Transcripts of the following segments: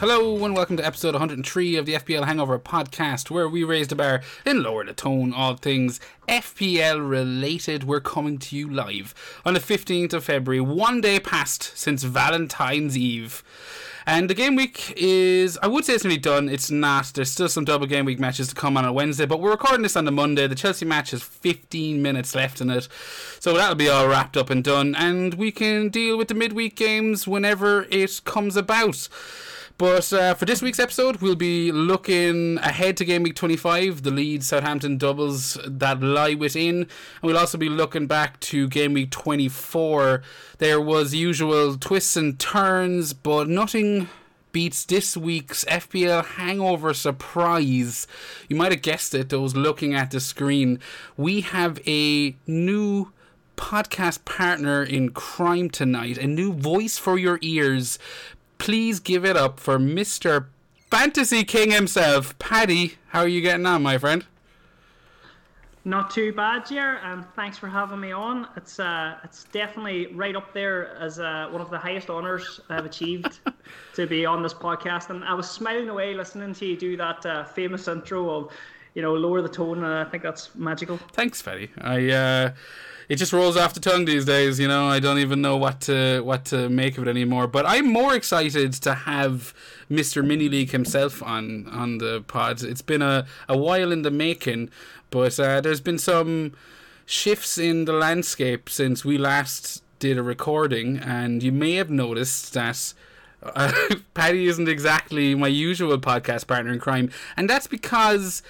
Hello and welcome to episode 103 of the FPL Hangover podcast, where we raise the bar and lower the tone. All things FPL related. We're coming to you live on the 15th of February, one day past since Valentine's Eve. And the game week is, I would say it's nearly done. It's not. There's still some double game week matches to come on a Wednesday, but we're recording this on the Monday. The Chelsea match has 15 minutes left in it. So that'll be all wrapped up and done. And we can deal with the midweek games whenever it comes about. But uh, for this week's episode, we'll be looking ahead to game week 25, the Leeds Southampton doubles that lie within. And we'll also be looking back to game week 24. There was usual twists and turns, but nothing beats this week's FPL hangover surprise. You might have guessed it, those looking at the screen. We have a new podcast partner in crime tonight, a new voice for your ears please give it up for Mr. Fantasy King himself, Paddy. How are you getting on, my friend? Not too bad, Jer, and thanks for having me on. It's uh, it's definitely right up there as uh, one of the highest honours I've achieved to be on this podcast. And I was smiling away listening to you do that uh, famous intro of, you know, lower the tone. and I think that's magical. Thanks, Paddy. I uh, it just rolls off the tongue these days. You know, I don't even know what to what to make of it anymore. But I'm more excited to have Mr. Mini League himself on on the pod. It's been a, a while in the making, but uh, there's been some shifts in the landscape since we last did a recording, and you may have noticed that. Uh, Paddy isn't exactly my usual podcast partner in crime, and that's because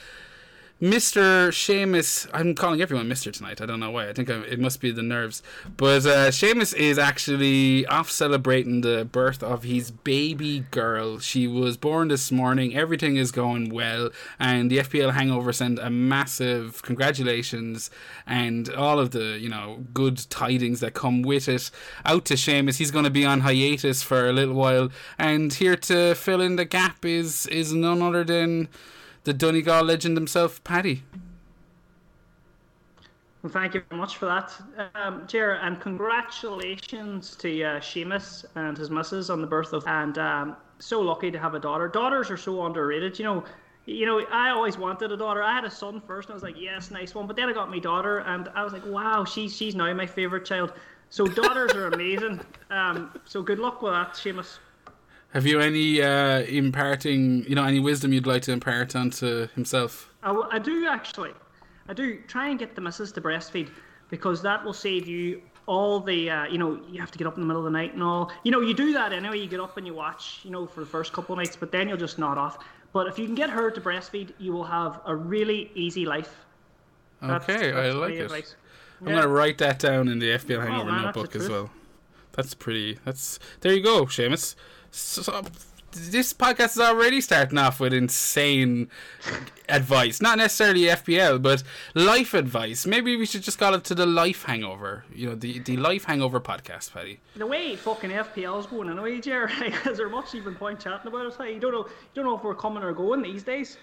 Mr. Seamus, I'm calling everyone Mr. tonight. I don't know why. I think I, it must be the nerves. But uh, Seamus is actually off celebrating the birth of his baby girl. She was born this morning. Everything is going well. And the FPL Hangover sent a massive congratulations and all of the, you know, good tidings that come with it out to Seamus. He's going to be on hiatus for a little while. And here to fill in the gap is, is none other than the Donegal legend himself, Paddy. Well, thank you very much for that, um, and congratulations to uh, Seamus and his missus on the birth of, and um, so lucky to have a daughter. Daughters are so underrated, you know. You know, I always wanted a daughter. I had a son first, and I was like, yes, nice one. But then I got my daughter, and I was like, wow, she's she's now my favorite child. So daughters are amazing. Um, so good luck with that, Seamus. Have you any uh, imparting, you know, any wisdom you'd like to impart onto himself? I, I do actually. I do try and get the missus to breastfeed because that will save you all the, uh, you know, you have to get up in the middle of the night and all. You know, you do that anyway. You get up and you watch, you know, for the first couple of nights, but then you'll just nod off. But if you can get her to breastfeed, you will have a really easy life. That's, okay, that's I like it. Advice. I'm yeah. gonna write that down in the FPL Hangover oh, man, notebook as well. That's pretty. That's there you go, Seamus. So, this podcast is already starting off with insane advice. Not necessarily FPL, but life advice. Maybe we should just call it to the life hangover. You know, the the life hangover podcast, Paddy. The way fucking FPL is going anyway, Jerry. Is there much even point chatting about it? You don't know. You don't know if we're coming or going these days.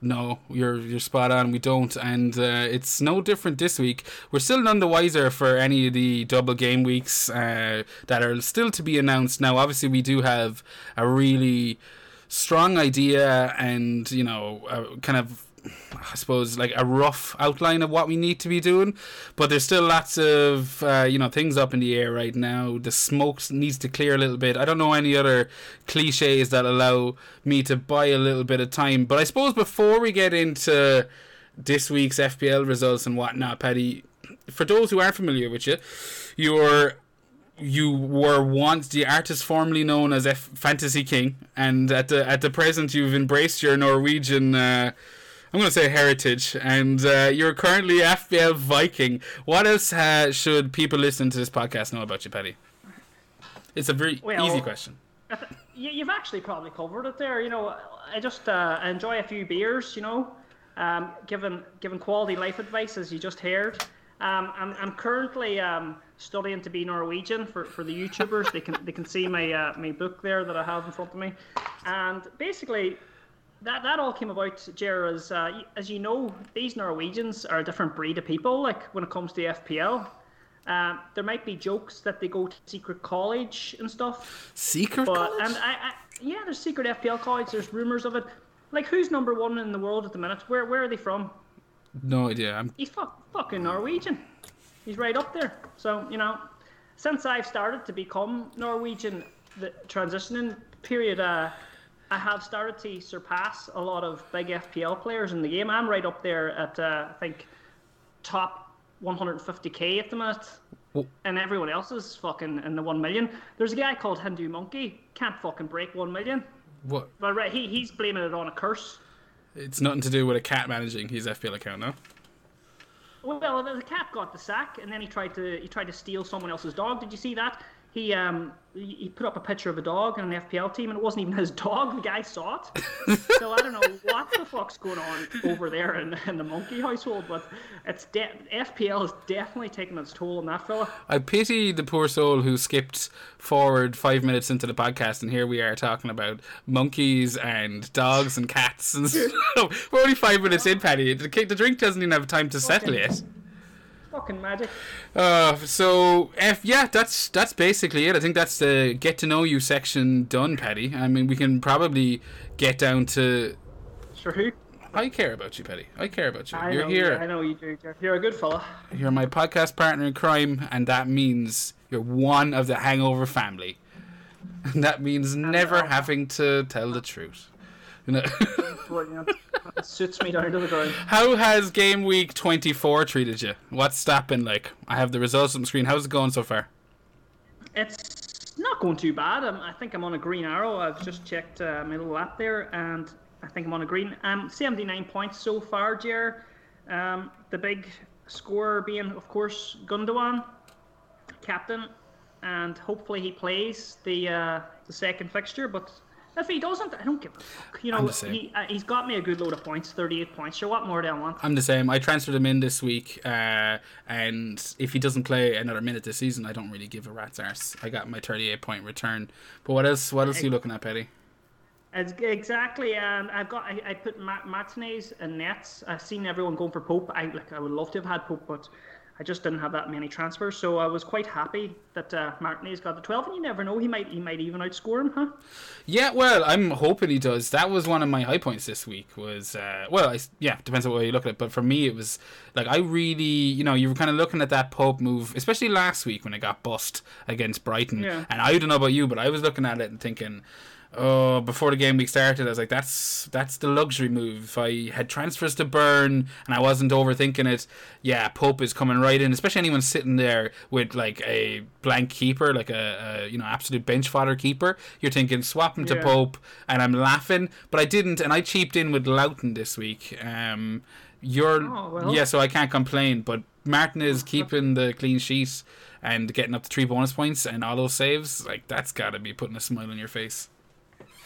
No, you're you're spot on. We don't, and uh, it's no different this week. We're still none the wiser for any of the double game weeks uh, that are still to be announced. Now, obviously, we do have a really strong idea, and you know, kind of I suppose like a rough outline of what we need to be doing, but there's still lots of uh, you know things up in the air right now. The smoke needs to clear a little bit. I don't know any other cliches that allow me to buy a little bit of time, but I suppose before we get into this week's FPL results and whatnot, Paddy, for those who aren't familiar with you, you're you were once the artist formerly known as F- Fantasy King, and at the at the present you've embraced your Norwegian. Uh, I'm going to say heritage, and uh, you're currently FPL Viking. What else uh, should people listening to this podcast know about you, Paddy? It's a very well, easy question. You've actually probably covered it there. You know, I just uh, enjoy a few beers. You know, um, given given quality life advice as you just heard. Um, I'm, I'm currently um, studying to be Norwegian for, for the YouTubers. they can they can see my uh, my book there that I have in front of me, and basically that that all came about, Jer, as uh, as you know, these Norwegians are a different breed of people. Like when it comes to FPL, um, there might be jokes that they go to secret college and stuff. Secret But college? and I, I yeah, there's secret FPL college. There's rumors of it. Like who's number one in the world at the minute? Where where are they from? no idea. I'm He's fuck, fucking Norwegian. He's right up there. So you know, since I've started to become Norwegian, the transitioning period, uh, I have started to surpass a lot of big FPL players in the game. I'm right up there at uh, I think top 150k at the minute. Well- And everyone else is fucking in the one million. There's a guy called Hindu Monkey, can't fucking break one million. what? But right, he, he's blaming it on a curse. It's nothing to do with a cat managing his FPL account, no. Well, the cat got the sack, and then he tried to he tried to steal someone else's dog. Did you see that? He um he put up a picture of a dog on an FPL team, and it wasn't even his dog. The guy saw it. so I don't know what the fuck's going on over there in, in the monkey household, but it's de- FPL is definitely taking its toll on that fella. I pity the poor soul who skipped forward five minutes into the podcast, and here we are talking about monkeys and dogs and cats. And stuff. We're only five minutes in, Paddy. The, the drink doesn't even have time to settle yet. Fucking magic. Uh, so F, yeah, that's that's basically it. I think that's the get to know you section done, Paddy. I mean, we can probably get down to. Sure, who? I care about you, Paddy. I care about you. I You're know, here. I know you do. You're a good fella. You're my podcast partner in crime, and that means you're one of the Hangover family. And that means never having to tell the truth. You know, Brilliant. it suits me down to the ground. how has game week 24 treated you? What's that been like? I have the results on the screen. How's it going so far? It's not going too bad. Um, I think I'm on a green arrow. I've just checked uh, my little app there, and I think I'm on a green. Um, 79 points so far, Jer. Um, the big scorer being, of course, Gundogan, captain, and hopefully he plays the uh, the second fixture. But if he doesn't, I don't give a fuck. You know, he, uh, he's got me a good load of points, 38 points. Sure, what more do I want? I'm the same. I transferred him in this week, uh, and if he doesn't play another minute this season, I don't really give a rat's arse. I got my 38 point return. But what else? What else are you looking at, Paddy? It's, exactly, and I've got I, I put Ma- Martinez and Nets. I've seen everyone going for Pope. I like I would love to have had Pope, but I just didn't have that many transfers. So I was quite happy that uh, Martinez got the twelve. And you never know, he might he might even outscore him, huh? Yeah, well, I'm hoping he does. That was one of my high points this week. Was uh, well, I, yeah, depends on what way you look at it. But for me, it was like I really, you know, you were kind of looking at that Pope move, especially last week when it got bust against Brighton. Yeah. And I don't know about you, but I was looking at it and thinking. Oh, before the game week started, I was like, "That's that's the luxury move." If I had transfers to burn and I wasn't overthinking it, yeah, Pope is coming right in. Especially anyone sitting there with like a blank keeper, like a, a you know absolute bench fodder keeper. You're thinking swap him to Pope, and I'm laughing, but I didn't, and I cheaped in with Lowton this week. Um, you're Oh, well. yeah, so I can't complain. But Martin is keeping the clean sheet and getting up to three bonus points and all those saves. Like that's got to be putting a smile on your face.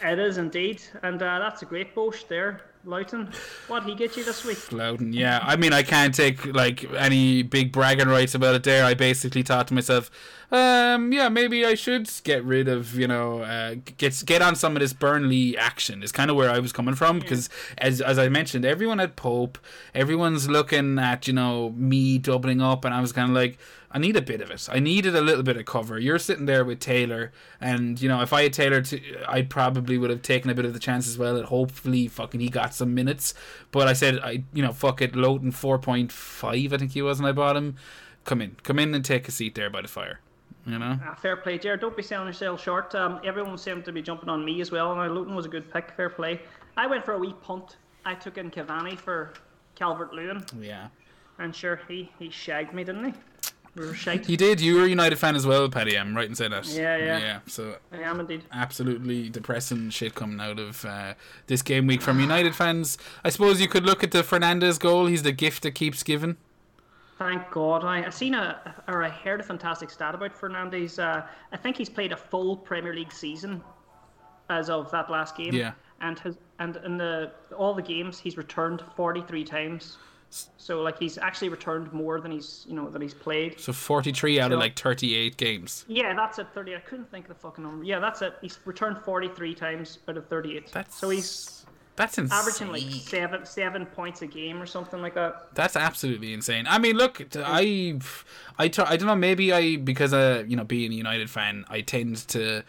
It is indeed, and uh, that's a great boast there, Lowton. What did he get you this week? Lowton, yeah. I mean, I can't take like any big bragging rights about it. There, I basically thought to myself, um, yeah, maybe I should get rid of, you know, uh, get get on some of this Burnley action. Is kind of where I was coming from because, as as I mentioned, everyone at Pope, everyone's looking at you know me doubling up, and I was kind of like. I need a bit of it. I needed a little bit of cover. You're sitting there with Taylor, and you know if I had Taylor, to, I probably would have taken a bit of the chance as well. And hopefully, fucking he got some minutes. But I said, I you know fuck it, Lowton four point five, I think he was, and I bought him. Come in, come in and take a seat there by the fire. You know, Uh, fair play, Jared. Don't be selling yourself short. Um, everyone seemed to be jumping on me as well. And Lowton was a good pick. Fair play. I went for a wee punt. I took in Cavani for Calvert Lewin, yeah. and sure he he shagged me, didn't he? We were shite. Did. You were a United fan as well, Paddy. I'm right in saying that. Yeah, yeah. Yeah. So I am indeed. absolutely depressing shit coming out of uh, this game week from United fans. I suppose you could look at the Fernandes goal. He's the gift that keeps giving. Thank God. I, I seen a or I heard a fantastic stat about Fernandes. Uh, I think he's played a full Premier League season as of that last game. Yeah. And has and in the all the games he's returned 43 times. So like he's actually returned more than he's you know than he's played. So 43 out of like 38 games. Yeah, that's it. 30. I couldn't think of the fucking number. Yeah, that's it. He's returned 43 times out of 38. That's so he's That's insane. averaging like seven seven points a game or something like that. That's absolutely insane. I mean, look, I, I, I don't know. Maybe I because uh, you know, being a United fan, I tend to,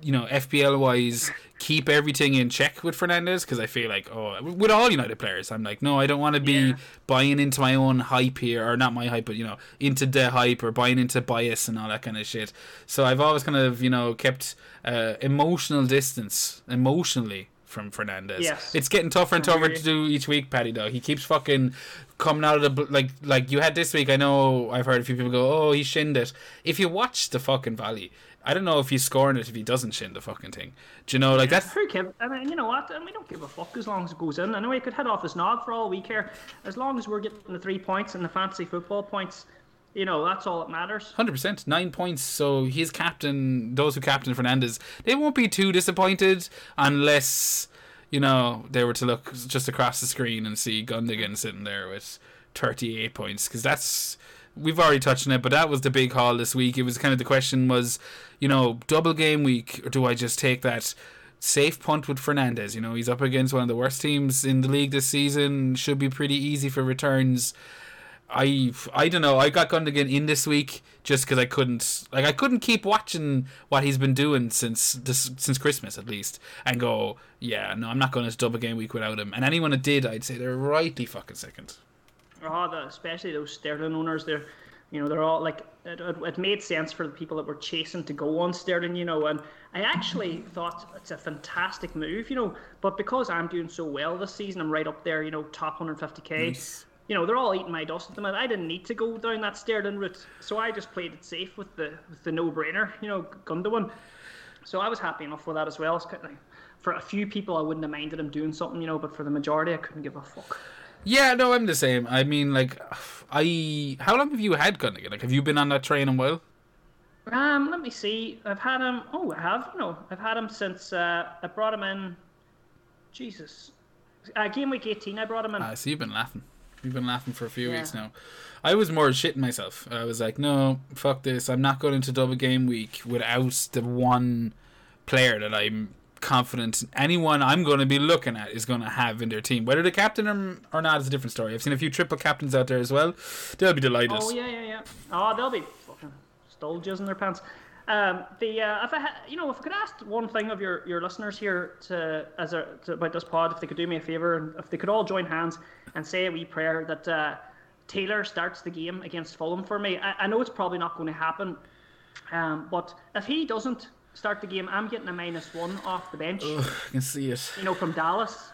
you know, FPL wise, keep everything in check with Fernandes because I feel like, oh, with all United players, I'm like, no, I don't want to be Yeah. buying into my own hype here, or not my hype, but you know, into the hype or buying into bias and all that kind of shit. So I've always kind of, you know, kept uh, emotional distance emotionally from Fernandes. Yes. It's getting tougher and tougher to do each week, Paddy. Though he keeps fucking coming out of the like like you had this week. I know I've heard a few people go, "Oh, he shinned it." If you watch the fucking Valley, I don't know if he's scoring it if he doesn't shin the fucking thing. Do you know like that's Who cares? I mean, you know what? I mean, we don't give a fuck as long as it goes in. Anyway, know he could head off his knob for all we care. As long as we're getting the three points and the fantasy football points, you know, that's all that matters. Hundred percent, nine points. So he's captain, those who captain Fernandes, they won't be too disappointed unless you know they were to look just across the screen and see Gundogan sitting there with thirty-eight points because that's we've already touched on it. But that was the big haul this week. It was kind of the question was, you know, double game week or do I just take that? Safe punt with Fernandes. You know, he's up against one of the worst teams in the league this season. Should be pretty easy for returns. I I don't know. I got Gundogan in this week just because I couldn't like I couldn't keep watching what he's been doing since this since Christmas at least and go yeah no I'm not going to double game week without him. And anyone that did, I'd say they're rightly fucking second. Oh, the, especially those Sterling owners, they're, you know, they're all like, it, it, it made sense for the people that were chasing to go on Sterling, you know, and I actually thought it's a fantastic move, you know, but because I'm doing so well this season, I'm right up there, you know, top 150k. Nice. You know, they're all eating my dust at the moment. I didn't need to go down that Sterling route, so I just played it safe with the with the no-brainer, you know, Gundogan. So I was happy enough with that as well. It's kind of for a few people, I wouldn't have minded him doing something, you know, but for the majority, I couldn't give a fuck. Yeah, no, I'm the same. I mean, like, I how long have you had Gundogan? Like, have you been on that train a while? Um, let me see. I've had him. Oh, I have. No, I've had him since uh, I brought him in. Jesus, uh, game week eighteen. I brought him in. Ah, so you've been laughing. You've been laughing for a few Yeah. weeks now. I was more shitting myself. I was like, no, fuck this. I'm not going into double game week without the one player that I'm confident anyone I'm going to be looking at is going to have in their team. Whether the captain or, or not is a different story. I've seen a few triple captains out there as well. They'll be delighted. oh yeah, yeah, yeah. Oh, they'll be fucking stole in their pants. Um, the uh, if I ha- you know if I could ask one thing of your, your listeners here to as a to, about this pod, if they could do me a favor and if they could all join hands and say a wee prayer that uh, Taylor starts the game against Fulham for me. I, I know it's probably not going to happen, um, but if he doesn't start the game, I'm getting a minus one off the bench. I can see it. You know from Dallas,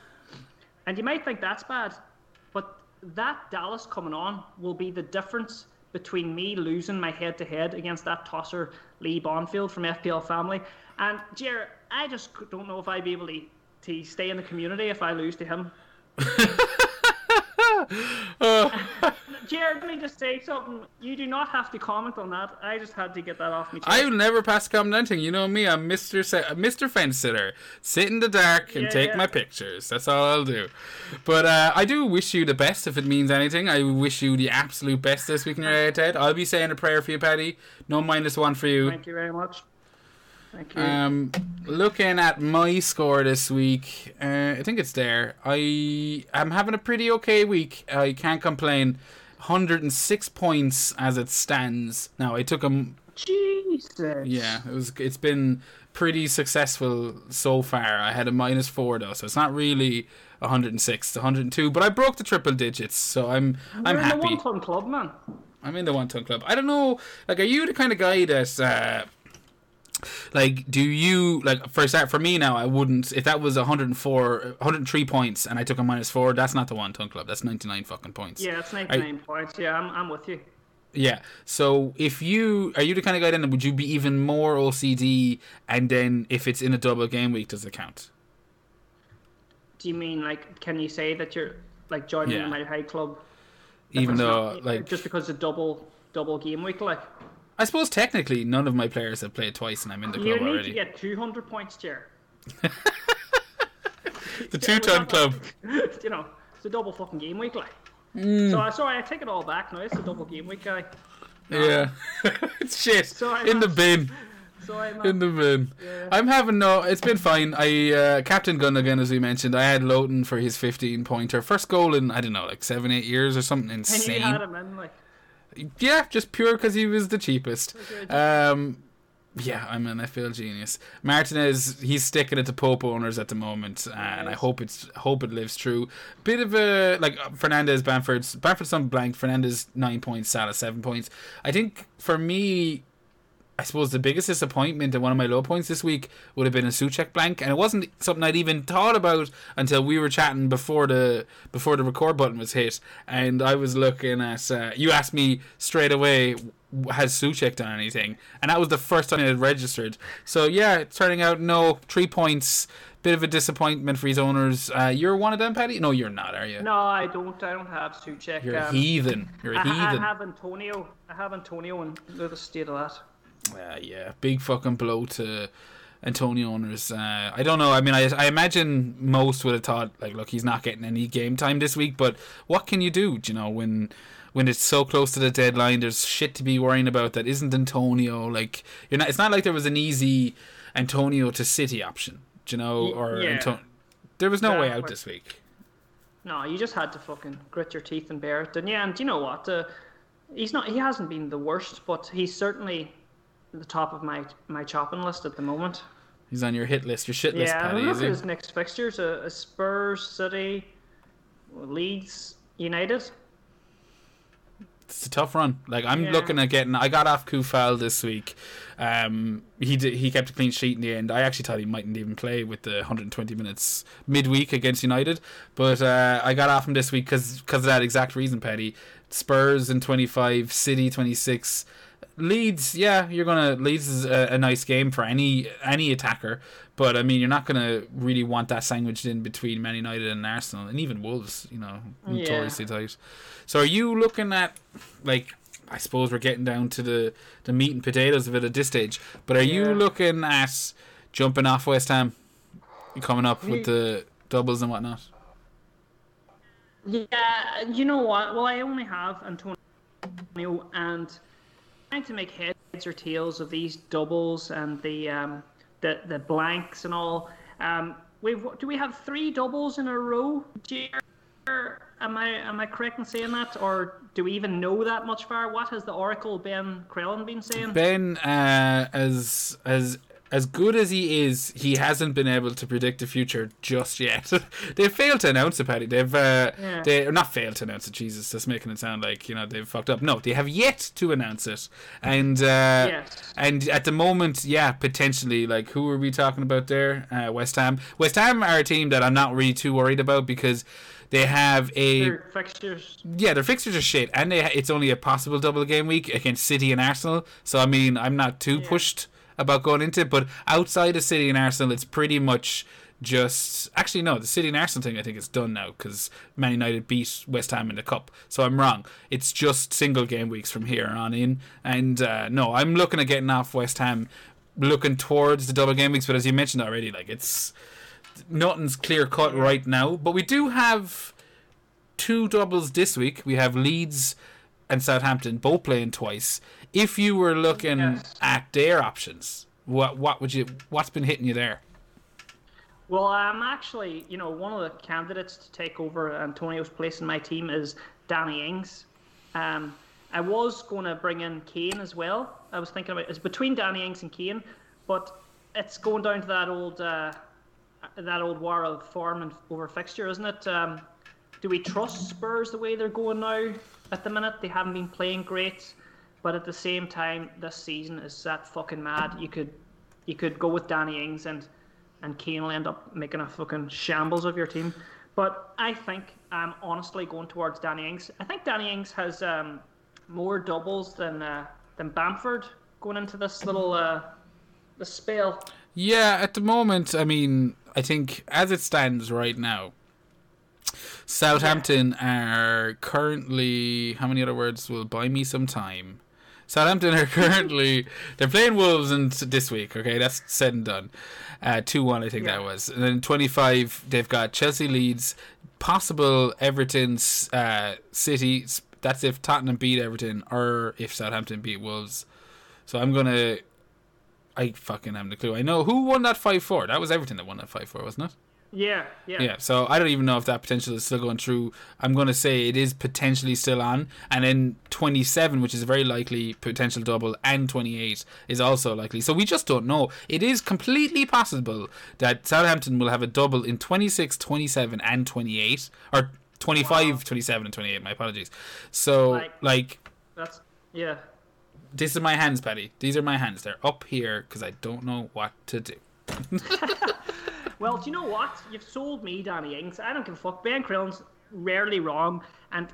and you might think that's bad, but that Dallas coming on will be the difference between me losing my head to head against that tosser Lee Bonfield from FPL family. And Jer, I just don't know if I'd be able to, to stay in the community if I lose to him. Jared, let me just say something. You do not have to comment on that. I just had to get that off me. I will never pass commenting. You know me. I'm Mister Se- Mister Fence Sitter. Sit in the dark and Yeah, take yeah. my pictures. That's all I'll do. But uh, I do wish you the best if it means anything. I wish you the absolute best this week in your head. Ted. I'll be saying a prayer for you, Paddy. No minus one for you. Thank you very much. Thank you. Um, looking at my score this week, uh, I think it's there. I am having a pretty okay week. I can't complain. 106 points as it stands. Now I took a Jesus. yeah, it was. It's been pretty successful so far. I had a minus four though, so it's not really 106, it's 102. But I broke the triple digits, so I'm I'm You're in the one ton club, man. I'm in the one ton club. I don't know. Like, are you the kind of guy that, uh, like, do you like for for me now? I wouldn't if that was 104, 103 points, and I took a minus four. That's not the one ton club. That's 99 fucking points. Yeah, it's 99 points. Yeah, I'm, I'm with you. Yeah. So if you are you the kind of guy then would you be even more OCD, and then if it's in a double game week, does it count? Do you mean like, can you say that you're like joining Yeah. my high club? Even though not- like just because a double double game week, like I suppose technically none of my players have played twice, and I'm in the you club need already. to get 200 points, Jer. the two-time club. you know, it's a double fucking game week, like. Mm. So I sorry, I take it all back now. It's a double game week, guy. Yeah, it's shit So in the bin. Sorry, man. in the bin. Yeah. I'm having no. It's been fine. I uh, Captain Gundogan, as we mentioned, I had Lowton for his 15 pointer, first goal in I don't know, like seven, eight years or something insane. and you had him in like. Yeah, just pure because he was the cheapest. Um, yeah, I'm an FPL genius. Martinez, he's sticking it to Pope owners at the moment, uh, and I hope it's hope it lives true. Bit of a like uh, Fernandes, Bamford's Bamford's on blank. Fernandes nine points, Salah seven points. I think for me, I suppose the biggest disappointment and one of my low points this week would have been a Soucek blank, and it wasn't something I'd even thought about until we were chatting before the before the record button was hit, and I was looking at. Uh, you asked me straight away, has Soucek done anything? And that was the first time it had registered. So yeah, it's turning out no three points. Bit of a disappointment for his owners. Uh, you're one of them, Paddy? No, you're not, are you? No, I don't. I don't have Soucek. You're a um, heathen. You're a I, heathen. I have Antonio. I have Antonio, and at the state of that. Uh, yeah, big fucking blow to Antonio owners. Uh, I don't know. I mean, I, I imagine most would have thought like, look, he's not getting any game time this week. But what can you do? do You know, when when it's so close to the deadline, there's shit to be worrying about that isn't Antonio. Like, you're not. It's not like there was an easy Antonio to City option. do You know, or yeah. Anto- there was no way out this week. No, you just had to fucking grit your teeth and bear it. And yeah, and you know what? Uh, he's not. He hasn't been the worst, but he's certainly the top of my my chopping list at the moment. He's on your hit list, your shit list, yeah, look Is at he? his next fixtures: uh, uh, Spurs, City, Leeds, United. it's a tough run. Like I'm Yeah. looking at getting. I got off Coufal this week. Um, he did, he kept a clean sheet in the end. I actually thought he mightn't even play with the 120 minutes midweek against United, but uh, I got off him this week because of that exact reason, Paddy. Spurs in 25, City 26. Leeds, yeah, you're gonna Leeds is a, a nice game for any any attacker, but I mean you're not gonna really want that sandwiched in between Man United and Arsenal and even Wolves, you know, Yeah. notoriously tight. So are you looking at like I suppose we're getting down to the the meat and potatoes of it at this stage, but are you looking at jumping off West Ham, coming up with the doubles and whatnot? Yeah, you know what? Well, I only have Antonio, and trying to make heads or tails of these doubles and the um, the the blanks and all. Um, we've do we have three doubles in a row? Jer? Am I am I correct in saying that, or do we even know that much far? What has the Oracle Ben Crellin been saying? Ben, uh, as as as good as he is, he hasn't been able to predict the future just yet. they've failed to announce it, Paddy. They've uh, Yeah. they or not failed to announce it. Jesus, that's making it sound like you know they've fucked up. No, they have yet to announce it, and uh, Yes. and at the moment, yeah, potentially. Like who are we talking about there? Uh, West Ham. West Ham are a team that I'm not really too worried about because they have a Their fixtures. yeah, their fixtures are shit, and they, it's only a possible double game week against City and Arsenal. So I mean, I'm not too pushed about going into it, but outside of City and Arsenal, it's pretty much just actually no, the City and Arsenal thing I think is done now because Man United beat West Ham in the cup. So I'm wrong. It's just single game weeks from here on in, and uh, no, I'm looking at getting off West Ham, looking towards the double game weeks. But as you mentioned already, like it's nothing's clear cut right now, but we do have two doubles this week. We have Leeds and Southampton both playing twice. If you were looking Yes. at their options, what what would you what's been hitting you there? Well, I'm actually, you know, one of the candidates to take over Antonio's place in my team is Danny Ings. Um, I was going to bring in Kane as well. I was thinking about it's between Danny Ings and Kane, but it's going down to that old uh, that old war of form and over fixture, isn't it? Um, do we trust Spurs the way they're going now at the minute? They haven't been playing great, but at the same time, this season is that fucking mad. You could you could go with Danny Ings and and Kane will end up making a fucking shambles of your team. But I think I'm honestly going towards Danny Ings. I think Danny Ings has um, more doubles than uh, than Bamford going into this little uh, this spell. Yeah, at the moment, I mean, I think as it stands right now, Southampton are currently how many other words will buy me some time? Southampton are currently they're playing Wolves and this week. Okay, that's said and done. Uh, two one, I think that was. And then twenty five, they've got Chelsea Leeds, possible Everton, uh, City. That's if Tottenham beat Everton or if Southampton beat Wolves. So I'm gonna I fucking have no clue. I know who won that five four. That was Everton that won that five four, wasn't it? Yeah, yeah. Yeah, so I don't even know if that potential is still going through. I'm going to say it is potentially still on. And then 27, which is a very likely potential double, and 28 is also likely. So we just don't know. It is completely possible that Southampton will have a double in 26, 27, and 28. Or 25, wow. 27, and 28. My apologies. So, like, like that's, yeah. This is my hands, Paddy. These are my hands. They're up here because I don't know what to do. Well, do you know what? You've sold me Danny Ings. I don't give a fuck. Ben Crellin's rarely wrong, and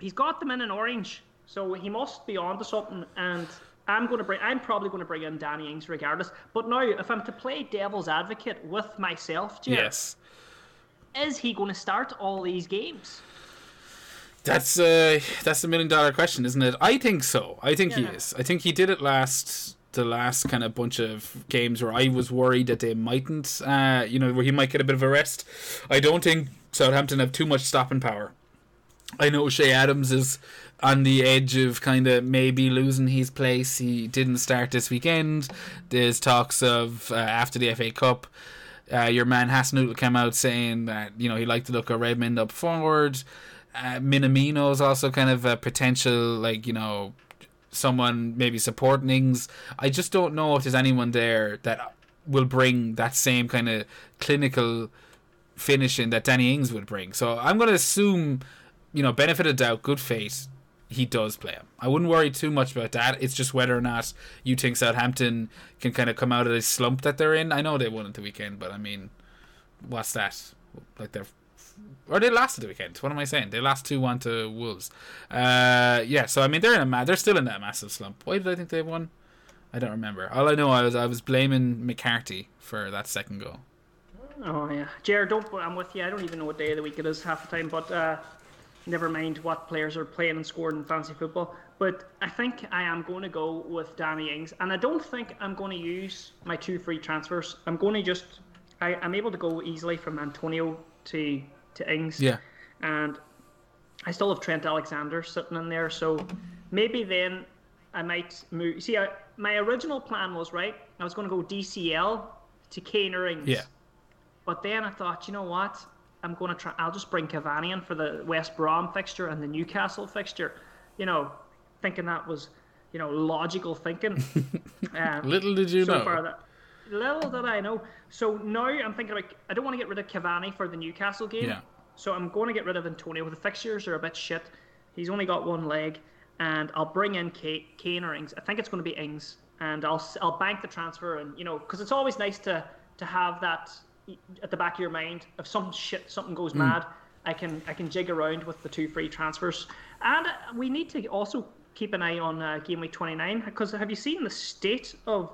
he's got them in an orange, so he must be on to something. And I'm going to bring. I'm probably going to bring in Danny Ings regardless. But now, if I'm to play devil's advocate with myself, Jared, yes, is he going to start all these games? That's uh, that's a million dollar question, isn't it? I think so. I think yeah. he is. I think he did it last the last kind of bunch of games where I was worried that they mightn't, uh, you know, where he might get a bit of a rest. I don't think Southampton have too much stopping power. I know Che Adams is on the edge of kind of maybe losing his place. He didn't start this weekend. There's talks of uh, after the FA Cup. Uh, your man Hasenhüttl came out saying that you know he liked the look of Redmond up forward. Uh, Minamino is also kind of a potential like you know someone maybe supporting things. I just don't know if there's anyone there that will bring that same kind of clinical finishing that Danny Ings would bring. So I'm going to assume, you know, benefit of doubt, good faith, he does play him. I wouldn't worry too much about that. It's just whether or not you think Southampton can kind of come out of this slump that they're in. I know they won at the weekend, but I mean, what's that? Like they're or they lost at the weekend. What am I saying? They lost two one to Wolves. Uh, yeah. So I mean, they're in a ma- they're still in that massive slump. Why did I think they won? I don't remember. All I know I was I was blaming McCarthy for that second goal. Oh yeah, Jared, don't. I'm with you. I don't even know what day of the week it is half the time, but uh, never mind what players are playing and scoring in fantasy football. But I think I am going to go with Danny Ings, and I don't think I'm going to use my two free transfers. I'm going to just I, I'm able to go easily from Antonio to to Ings. Yeah. And I still have Trent Alexander sitting in there, so maybe then I might move. See, I, my original plan was right. I was going to go DCL to Kane or Ings. Yeah. But then I thought, you know what? I'm going to try. I'll just bring Cavani in for the West Brom fixture and the Newcastle fixture. You know, thinking that was, you know, logical thinking. uh, little did you so know. Far that, little did I know. So now I'm thinking like I don't want to get rid of Cavani for the Newcastle game. Yeah. So I'm going to get rid of Antonio. The fixtures are a bit shit. He's only got one leg, and I'll bring in Kane or Ings. I think it's going to be Ings, and I'll I'll bank the transfer, and you know, because it's always nice to to have that at the back of your mind. If some shit something goes mm. mad, I can I can jig around with the two free transfers, and we need to also keep an eye on uh, game week 29 because have you seen the state of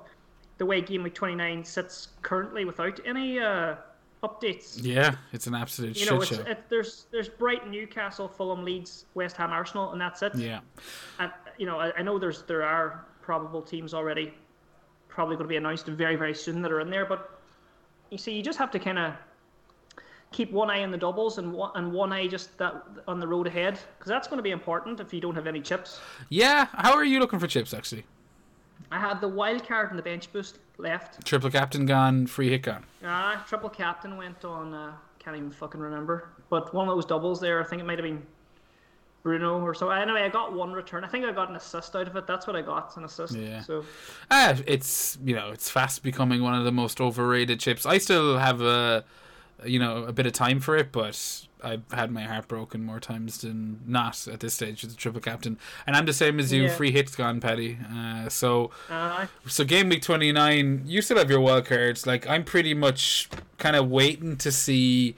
the way Game Week 29 sits currently without any uh, updates. Yeah, it's an absolute you know, shit show. It, there's there's Brighton, Newcastle, Fulham, Leeds, West Ham, Arsenal, and that's it. Yeah. And you know, I, I know there's there are probable teams already, probably going to be announced very very soon that are in there. But you see, you just have to kind of keep one eye on the doubles and one, and one eye just that on the road ahead because that's going to be important if you don't have any chips. Yeah, how are you looking for chips actually? I had the wild card and the bench boost left. Triple captain gone, free hit gone. Ah, triple captain went on. Uh, can't even fucking remember. But one of those doubles there, I think it might have been Bruno or so. Anyway, I got one return. I think I got an assist out of it. That's what I got, an assist. Yeah. So, ah, it's you know, it's fast becoming one of the most overrated chips. I still have a, you know, a bit of time for it, but I've had my heart broken more times than not at this stage with the triple captain, and I'm the same as you. Yeah. Free hits gone, Paddy. Uh, so, uh, so game week 29, you still have your wild cards. Like I'm pretty much kind of waiting to see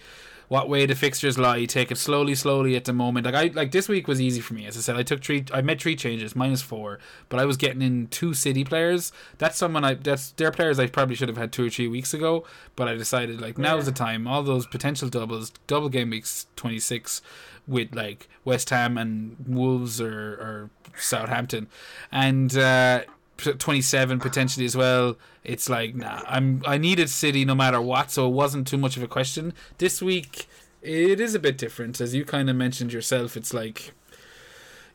what way the fixtures lie. Take it slowly, slowly at the moment. Like I like this week was easy for me. As I said, I took three. I made three changes, minus four, but I was getting in two City players. That's someone I. That's their players I probably should have had two or three weeks ago. But I decided like yeah. now's the time. All those potential doubles, double game weeks twenty six with like West Ham and Wolves or, or Southampton, and uh, 27 potentially as well. It's like nah, I'm I needed City no matter what, so it wasn't too much of a question. This week it is a bit different, as you kind of mentioned yourself. It's like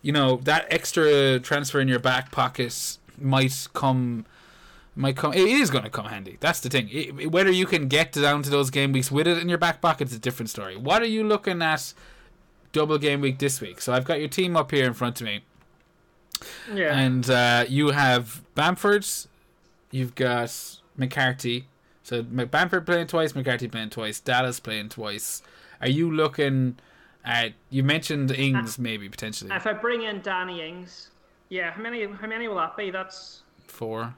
you know that extra transfer in your back pocket might come might come. It is going to come handy. That's the thing. It, whether you can get down to those game weeks with it in your back pocket is a different story. What are you looking at? Double game week this week. So I've got your team up here in front of me, Yeah. and uh, you have Bamford, you've got McCarthy. So Bamford playing twice, McCarthy playing twice, Dallas playing twice. Are you looking at? You mentioned Ings maybe potentially if I bring in Danny Ings, yeah, how many how many will that be? That's four.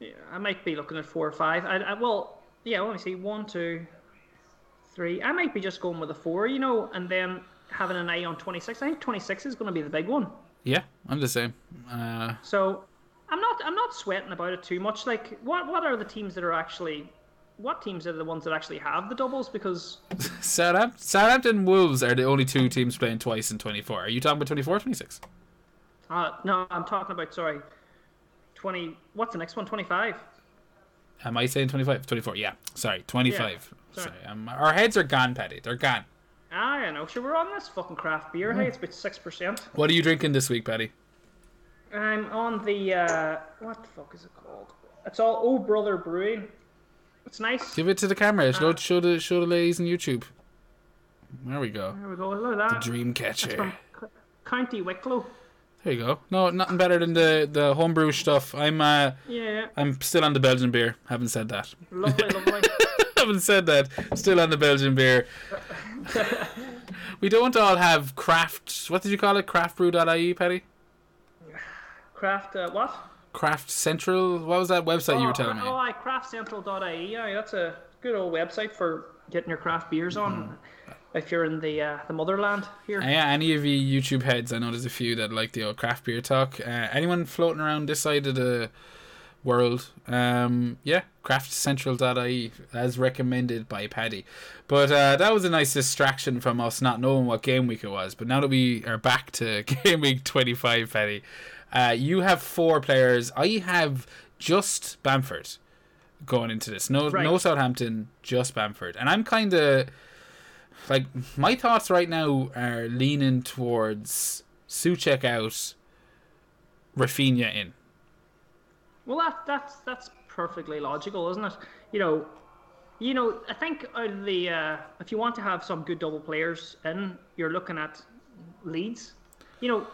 yeah, I might be looking at four or five. I, I well, yeah, let me see, one, two, three. I might be just going with a four, you know, and then having an eye on twenty six. I think twenty six is going to be the big one. Yeah, I'm the same. Uh, So I'm not I'm not sweating about it too much. Like, what what are the teams that are actually what teams are the ones that actually have the doubles? Because Southampton, Southampton Wolves are the only two teams playing twice in 24. Are you talking about 24 or 26? uh, no, I'm talking about sorry, twenty. What's the next one? Twenty five. Am I saying 25? 24, yeah. Sorry, 25. Yeah, sorry. sorry. Um, our heads are gone, Paddy. They're gone. Ah, I know. Sure, we're on this fucking craft beer. Hey, it's about six percent. What are you drinking this week, Paddy? I'm on the uh, what the fuck is it called? It's all Oh Brother Brewing. It's nice. Give it to the camera. Show, show, the, show the ladies on YouTube. There we go. There we go. Look at that. The Dream catcher. From C- County Wicklow. There you go. No, nothing better than the, the homebrew stuff. I'm uh, Yeah, I'm still on the Belgian beer. Haven't said that. lovely, lovely. haven't said that. Still on the Belgian beer. we don't all have craft. What did you call it? Craftbrew.ie, Paddy? Craft uh, what? Craft Central. What was that website you were telling me? Oh, I craftcentral.ie. Yeah, that's a good old website for getting your craft beers on. Mm-hmm. If you're in the uh, the motherland here. Yeah, any of you YouTube heads, I know there's a few that like the old craft beer talk. Uh, anyone floating around this side of the world, um, yeah, craftcentral.ie as recommended by Paddy. But uh, that was a nice distraction from us not knowing what game week it was. But now that we are back to game week 25, Paddy, uh, you have four players. I have just Bamford going into this. No, Right. no Southampton, just Bamford, and I'm kind of like my thoughts right now are leaning towards Soucek out, Rafinha in. Well, that that's that's perfectly logical, isn't it? You know, you know. I think out of the uh, if you want to have some good double players in, you're looking at Leeds. You know,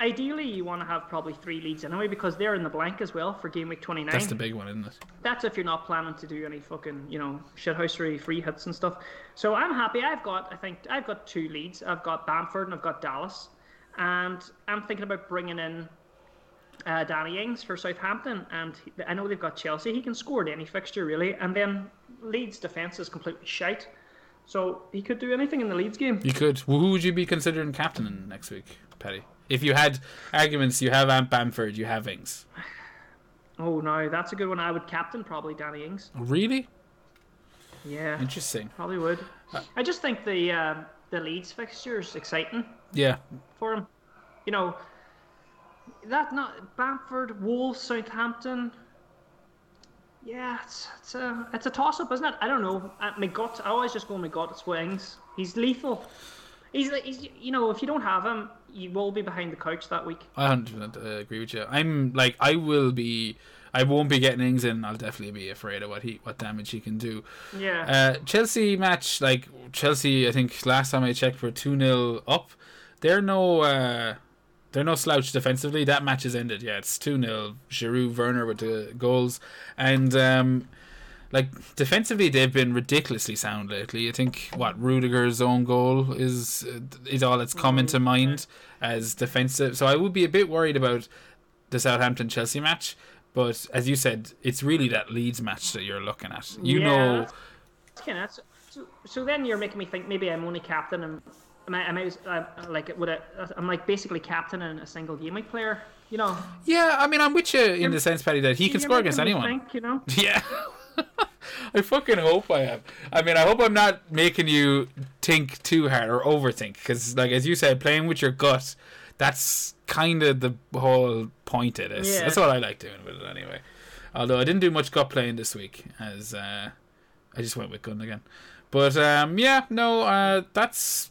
ideally you want to have probably three Leeds anyway because they're in the blank as well for game week 29. That's the big one, isn't it? That's if you're not planning to do any fucking, you know, shithousery free hits and stuff. So I'm happy. I've got, I think, I've got two Leeds. I've got Bamford and I've got Dallas, and I'm thinking about bringing in uh, Danny Ings for Southampton. And I know they've got Chelsea. He can score at any fixture really. And then Leeds defense is completely shite. So he could do anything in the Leeds game. You could. Who would you be considering captaining next week, Paddy? If you had arguments, you have Ant Bamford, you have Ings. Oh no, that's a good one. I would captain probably Danny Ings. Really Yeah, interesting. probably would. I just think the uh, the Leeds fixture is exciting. Yeah, for him. You know, that not Bamford, Wolves, Southampton. Yeah, it's, it's a it's a toss up, isn't it? I don't know. Uh, my gut, I always just go my gut. It's Ings. He's lethal. He's he's you know if you don't have him, you will be behind the couch that week. I 100% uh, agree with you. I'm like, I will be. I won't be getting Ings in. I'll definitely be afraid of what he, what damage he can do. Yeah. Uh, Chelsea match, like Chelsea, I think last time I checked were two 0 up. They're no, uh, they're no slouch defensively. That match is ended. Yeah, it's two 0 Giroud, Werner with the goals, and um, like defensively they've been ridiculously sound lately. I think what Rudiger's own goal is is all that's coming to mind as defensive. So I would be a bit worried about the Southampton Chelsea match. But as you said, it's really that Leeds match that you're looking at. You Yeah, know, that's- that's so, so, so then you're making me think maybe I'm only captain and am I, am I uh, like would I, I'm like basically captain and a single game week player. You know, yeah. I mean, I'm with you in the sense, Paddy, that he can score against anyone. Think, you know. Yeah. I fucking hope I am. I mean, I hope I'm not making you think too hard or overthink. Because, like, as you said, playing with your gut, that's kind of the whole point of this. Yeah. That's what I like doing with it anyway. Although I didn't do much gut playing this week, as uh, I just went with Gundogan. But, um, yeah, no, uh, that's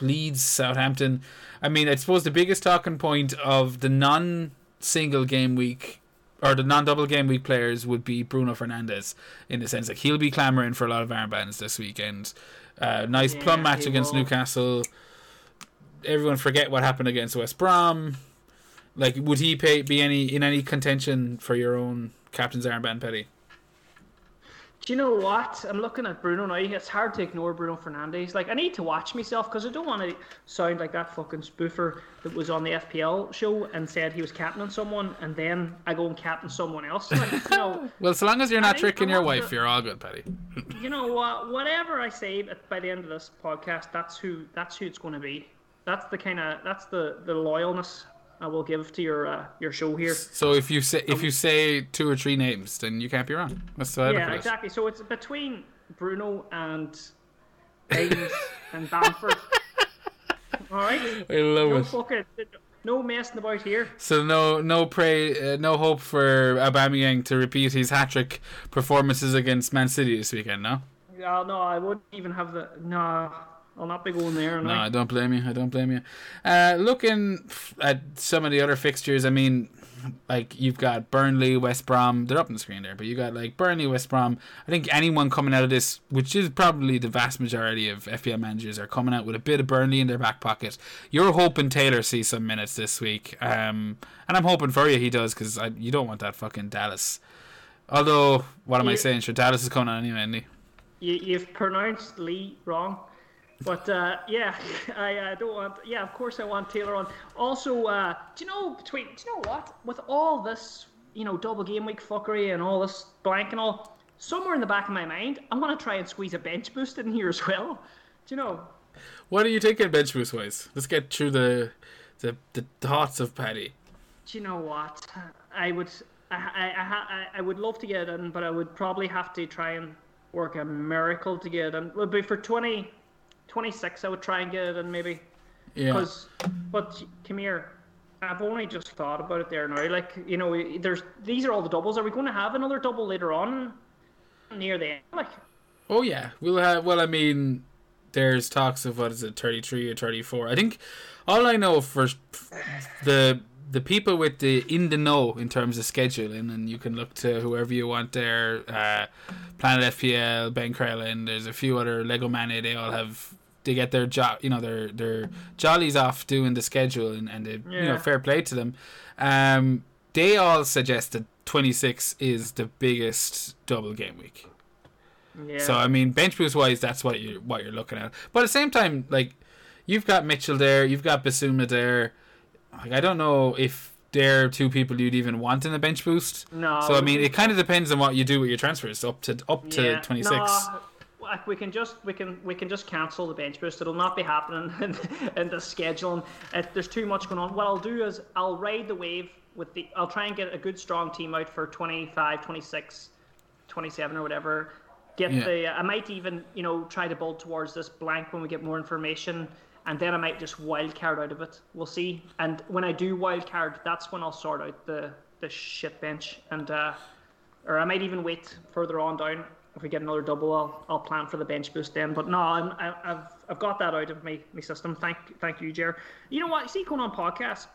Leeds, Southampton. I mean, I suppose the biggest talking point of the non single game week or the non-double game week players would be Bruno Fernandes in the sense like he'll be clamoring for a lot of armbands this weekend. Uh, nice Yeah, plum match against will. Newcastle. Everyone forget what happened against West Brom. Like, would he pay, be any in any contention for your own captain's armband, Paddy? Do you know what? I'm looking at Bruno now. It's hard to ignore Bruno Fernandes. Like, I need to watch myself because I don't want to sound like that fucking spoofer that was on the FPL show and said he was captaining someone, and then I go and captain someone else. Like, you know, Well, so long as you're not I- tricking your wife, to- you're all good, Petty. you know what? Whatever I say by the end of this podcast, that's who that's who it's going to be. That's the kind of that's the the loyalness I will give to your uh, your show here. So if you say if you say two or three names, then you can't be wrong. That's the way I look Yeah, exactly. So it's between Bruno and Ames and Bamford. All right. I love No it. fucking no messing about here. So no, no pray, uh, no hope for Aubameyang to repeat his hat trick performances against Man City this weekend. No, Yeah, no, I wouldn't even have the no. I'll not be going there. no, No. I don't blame you. I don't blame you. Uh, looking at some of the other fixtures, I mean, like you've got Burnley, West Brom. They're up on the screen there, but you got like Burnley, West Brom. I think anyone coming out of this, which is probably the vast majority of FPL managers, are coming out with a bit of Burnley in their back pocket. You're hoping Taylor sees some minutes this week, um, and I'm hoping for you he does because you don't want that fucking Dallas. Although, what am I saying? Sure, Dallas is coming on anyway, isn't? You, you've pronounced Lee wrong. But uh, yeah, I uh, don't want. Yeah, of course I want Taylor on. Also, uh, do you know between? Do you know what? With all this, you know, double game week fuckery and all this blank and all, somewhere in the back of my mind, I want to try and squeeze a bench boost in here as well. Do you know? What are you taking bench boost wise? Let's get through the the, the thoughts of Paddy. Do you know what? I would. I, I, I, I I would love to get in, but I would probably have to try and work a miracle to get in. It would be for 20, 26, I would try and get it in maybe. Yeah. Because, but come here, I've only just thought about it there now. Like, you know, there's these are all the doubles. Are we going to have another double later on near the end? Like, Oh yeah, we'll have. Well, I mean, there's talks of what is it, thirty three or thirty four. I think all I know for the the people with the in the know in terms of scheduling, and you can look to whoever you want there. Uh, Planet FPL, Ben Crellin. There's a few other Lego Mania. They all have. They get their jo- you know, their their jollies off doing the schedule, and and they, you know, fair play to them. Um, they all suggest that 26 is the biggest double game week. yeah. So I mean, bench boost wise, that's what you what you're looking at. But at the same time, like you've got Mitchell there, you've got Bissouma there. Like I don't know if they're two people you'd even want in a bench boost. no. So I mean, it kind of depends on what you do with your transfers up to up to Yeah, 26. no, like, we can just we can we can just cancel the bench boost. It'll not be happening in, in the scheduling. It, there's too much going on. What I'll do is I'll ride the wave with the. I'll try and get a good strong team out for 25, 26, 27 or whatever. Get Yeah. the. I might even you know try to build towards this blank when we get more information. And then I might just wild card out of it. We'll see. And when I do wild card, that's when I'll sort out the the shit bench. And uh, or I might even wait further on down. If we get another double, I'll, I'll plan for the bench boost then. But no, I'm, I, I've I've got that out of my, my system. Thank thank you, Jer. You know what? See, going on podcast,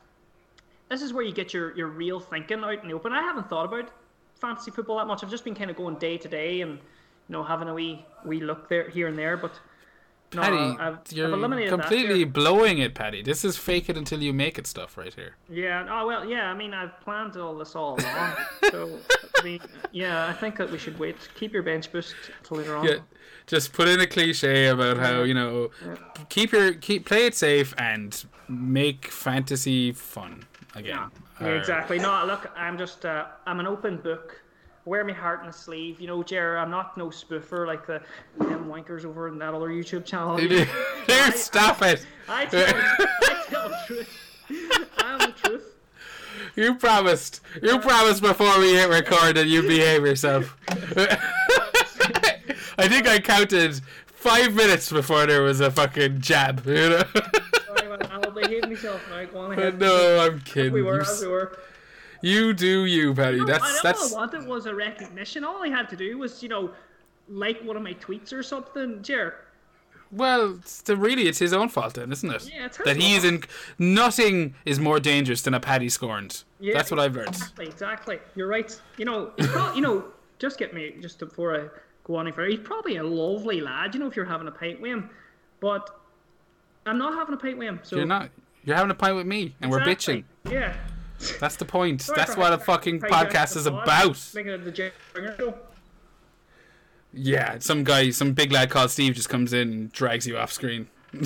this is where you get your, your real thinking out in the open. I haven't thought about fantasy football that much. I've just been kind of going day to day and you know having a wee wee look there here and there. But no, I've, I've you're that completely blowing it, Paddy. This is fake it until you make it stuff right here. Yeah. Oh well. Yeah. I mean, I've planned all this all along. so, I mean, yeah, I think that we should wait. Keep your bench boost till later on. Yeah, just put in a cliche about how you know keep your keep play it safe and make fantasy fun again. Yeah, Or- exactly. No, look, I'm just uh, I'm an open book. Wear my heart on a sleeve. You know, Jer, I'm not no spoofer like the them wankers over in that other YouTube channel. there, stop it. I tell, I tell the truth. I'm the truth. You promised. You promised before we hit record that you'd behave yourself. I think I counted five minutes before there was a fucking jab. You know? Sorry, man, I'll behave myself now. Go on ahead. no, I'm kidding. we were as we were. You do you, Paddy. No, That's that's. all I wanted was a recognition. All I had to do was, you know, like one of my tweets or something. Jer, Well, the, really, it's his own fault then, isn't it? Yeah, it's his that he is fault. in. Nothing is more dangerous than a paddy scorned. Yeah, That's what I've learned. Exactly, exactly. You're right. You know, he's pro- you know, just get me just before I go on any further. He's probably a lovely lad. You know, if you're having a pint with him, but I'm not having a pint with him. So You're not. You're having a pint with me, and we're bitching. Yeah. That's the point. Sorry That's what a fucking how you guys podcast is about. Making it the Jay Springer show. Yeah, some guy, some big lad called Steve just comes in and drags you off screen.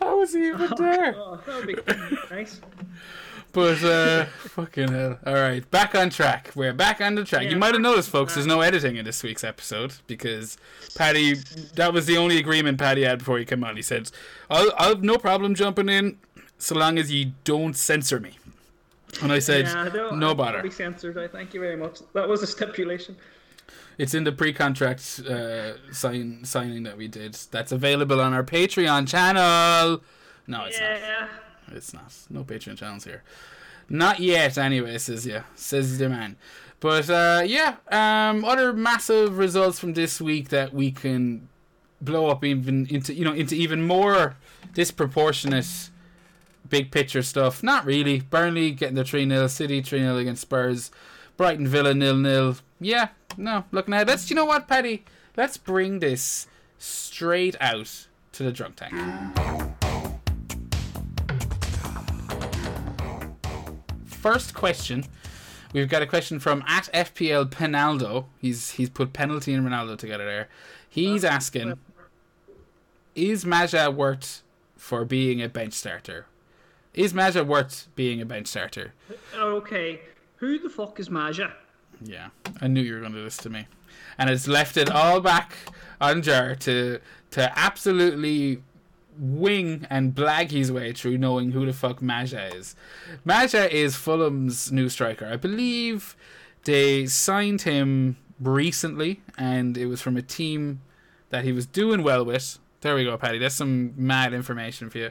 How was he even there? Oh, that would be nice. But uh fucking hell. Alright, back on track. We're back on the track. Yeah, you might have noticed folks, there's no editing in this week's episode because Paddy that was the only agreement Paddy had before he came on. He said, I'll I'll have no problem jumping in so long as you don't censor me. And I said, Yeah, no I'll bother. Be censored. I thank you very much. That was a stipulation. It's in the pre-contract uh, sign signing that we did. That's available on our Patreon channel. No, it's not. It's not. No Patreon channels here. Not yet, anyway, says yeah. Says the man. But uh, yeah, um, other massive results from this week that we can blow up even into you know into even more disproportionate big picture stuff. Not really. Burnley getting the 3 0, City 3 0 against Spurs, Brighton Villa nil nil. Yeah, no, looking ahead. Let's you know what, Paddy? Let's bring this straight out to the drunk tank. First question. We've got a question from at FPL Penaldo. He's he's put penalty and Ronaldo together there. He's asking Is Maja worth for being a bench starter? Is Maja worth being a bench starter? Okay. Who the fuck is Maja? Yeah, I knew you were going to do this to me, and it's left it all back on Jar to to absolutely wing and blag his way through knowing who the fuck Maja is. Maja is Fulham's new striker. I believe they signed him recently, and it was from a team that he was doing well with. There we go, Paddy. That's some mad information for you.